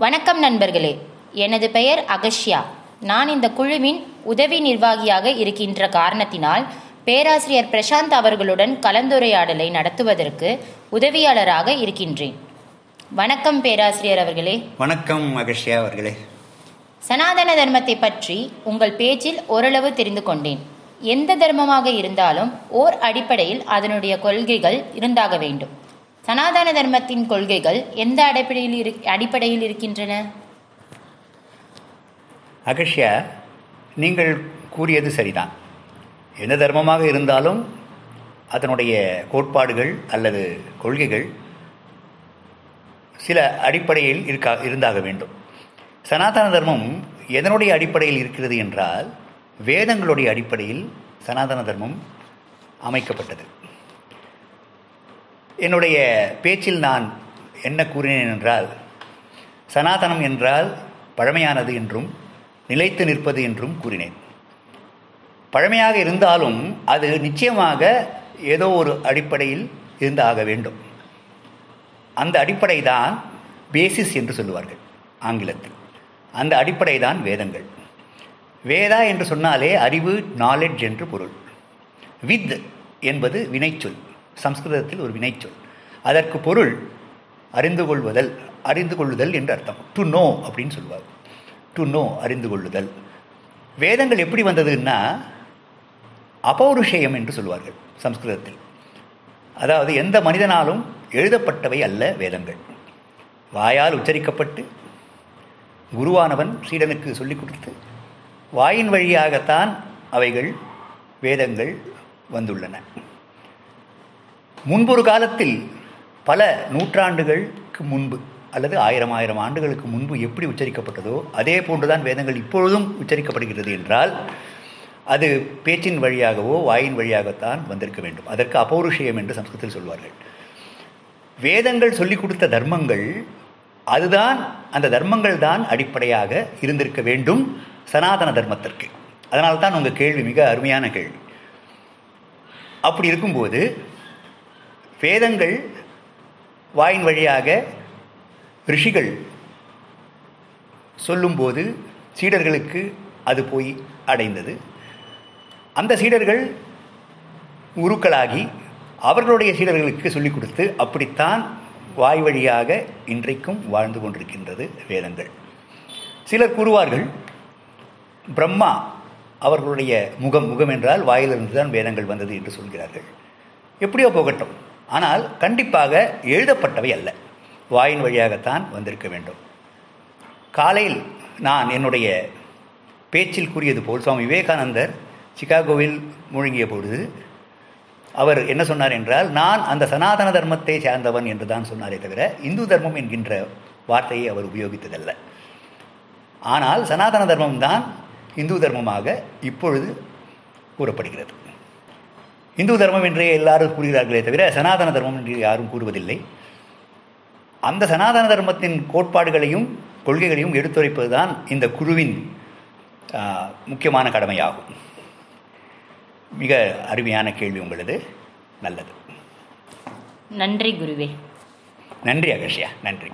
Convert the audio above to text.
வணக்கம் நண்பர்களே. எனது பெயர் அகஷ்யா. நான் இந்த குழுவின் உதவி நிர்வாகியாக இருக்கின்ற காரணத்தினால் பேராசிரியர் பிரசாந்த் அவர்களுடன் கலந்துரையாடலை நடத்துவதற்கு உதவியாளராக இருக்கின்றேன். வணக்கம் பேராசிரியர் அவர்களே. வணக்கம் அகஷ்யா அவர்களே. சனாதன தர்மத்தை பற்றி உங்கள் பேச்சில் ஓரளவு தெரிந்து கொண்டேன். எந்த தர்மமாக இருந்தாலும் ஓர் அடிப்படையில் அதனுடைய கொள்கைகள் இருந்தாக வேண்டும். சனாதன தர்மத்தின் கொள்கைகள் எந்த அடிப்படையில் இரு அடிப்படையில் இருக்கின்றன? அகஷ்யா நீங்கள் கூறியது சரிதான். எந்த தர்மமாக இருந்தாலும் அதனுடைய கோட்பாடுகள் அல்லது கொள்கைகள் சில அடிப்படையில் இருக்கா இருந்தாக வேண்டும். சனாதன தர்மம் எதனுடைய அடிப்படையில் இருக்கிறது என்றால் வேதங்களுடைய அடிப்படையில் சனாதன தர்மம் அமைக்கப்பட்டது. என்னுடைய பேச்சில் நான் என்ன கூறினேன் என்றால் சனாதனம் என்றால் பழமையானது என்றும் நிலைத்து நிற்பது என்றும் கூறினேன். பழமையாக இருந்தாலும் அது நிச்சயமாக ஏதோ ஒரு அடிப்படையில் இருந்தாக வேண்டும். அந்த அடிப்படை தான் பேசிஸ் என்று சொல்லுவார்கள் ஆங்கிலத்தில். அந்த அடிப்படை தான் வேதங்கள். வேதா என்று சொன்னாலே அறிவு நாலெட்ஜ் என்று பொருள். வித் என்பது வினைச்சொல். சம்ஸ்கிருதத்தில் ஒரு வினைச்சொல். அதற்கு பொருள் அறிந்து கொள்வதல் அறிந்து கொள்ளுதல் என்று அர்த்தம். டு நோ அப்படின்னு சொல்லுவார் டு நோ அறிந்து கொள்ளுதல். வேதங்கள் எப்படி வந்ததுன்னா அபௌருஷேயம் என்று சொல்லுவார்கள் சம்ஸ்கிருதத்தில். அதாவது எந்த மனிதனாலும் எழுதப்பட்டவை அல்ல வேதங்கள். வாயால் உச்சரிக்கப்பட்டு குருவானவன் சீடனுக்கு சொல்லிக் கொடுத்து வாயின் வழியாகத்தான் அவைகள் வேதங்கள் வந்துள்ளன. முன்பொரு காலத்தில் பல நூற்றாண்டுகளுக்கு முன்பு அல்லது ஆயிரம் ஆயிரம் ஆண்டுகளுக்கு முன்பு எப்படி உச்சரிக்கப்பட்டதோ அதே போன்றுதான் வேதங்கள் இப்பொழுதும் உச்சரிக்கப்படுகிறது என்றால் அது பேச்சின் வழியாகவோ வாயின் வழியாகத்தான் வந்திருக்க வேண்டும். அதற்கு அபௌருஷயம் என்று சம்ஸ்கிருதத்தில் சொல்வார்கள். வேதங்கள் சொல்லிக் கொடுத்த தர்மங்கள் அதுதான் அந்த தர்மங்கள் தான் அடிப்படையாக இருந்திருக்க வேண்டும் சனாதன தர்மத்திற்கு. அதனால்தான் உங்கள் கேள்வி மிக அருமையான கேள்வி. அப்படி இருக்கும்போது வேதங்கள் வாயின் வழியாக ரிஷிகள் சொல்லும்போது சீடர்களுக்கு அது போய் அடைந்தது. அந்த சீடர்கள் குருக்களாகி அவர்களுடைய சீடர்களுக்கு சொல்லிக் கொடுத்து அப்படித்தான் வாய் வழியாக இன்றைக்கும் வாழ்ந்து கொண்டிருக்கின்றது வேதங்கள். சிலர் கூறுவார்கள் பிரம்மா அவர்களுடைய முகம் முகம் என்றால் வாயிலிருந்து தான் வேதங்கள் வந்தது என்று சொல்கிறார்கள். எப்படியோ போகட்டும். ஆனால் கண்டிப்பாக எழுதப்பட்டவை அல்ல. வாயின் வழியாகத்தான் வந்திருக்க வேண்டும். காலையில் நான் என்னுடைய பேச்சில் கூறியது போல் சுவாமி விவேகானந்தர் சிகாகோவில் முழுங்கிய பொழுது அவர் என்ன சொன்னார் என்றால் நான் அந்த சனாதன தர்மத்தை சார்ந்தவன் என்று தான் சொன்னாரே தவிர இந்து தர்மம் என்கின்ற வார்த்தையை அவர் உபயோகித்ததல்ல. ஆனால் சனாதன தர்மம் தான் இந்து தர்மமாக இப்பொழுது கூறப்படுகிறது. இந்து தர்மம் என்றே எல்லாரும் கூறுகிறார்களே தவிர சனாதன தர்மம் என்று யாரும் கூறுவதில்லை. அந்த சனாதன தர்மத்தின் கோட்பாடுகளையும் கொள்கைகளையும் எடுத்துரைப்பது தான் இந்த குழுவின் முக்கியமான கடமையாகும். மிக அருமையான கேள்வி உங்களது. நல்லது. நன்றி குருவே. நன்றி அகர்ஷியா நன்றி.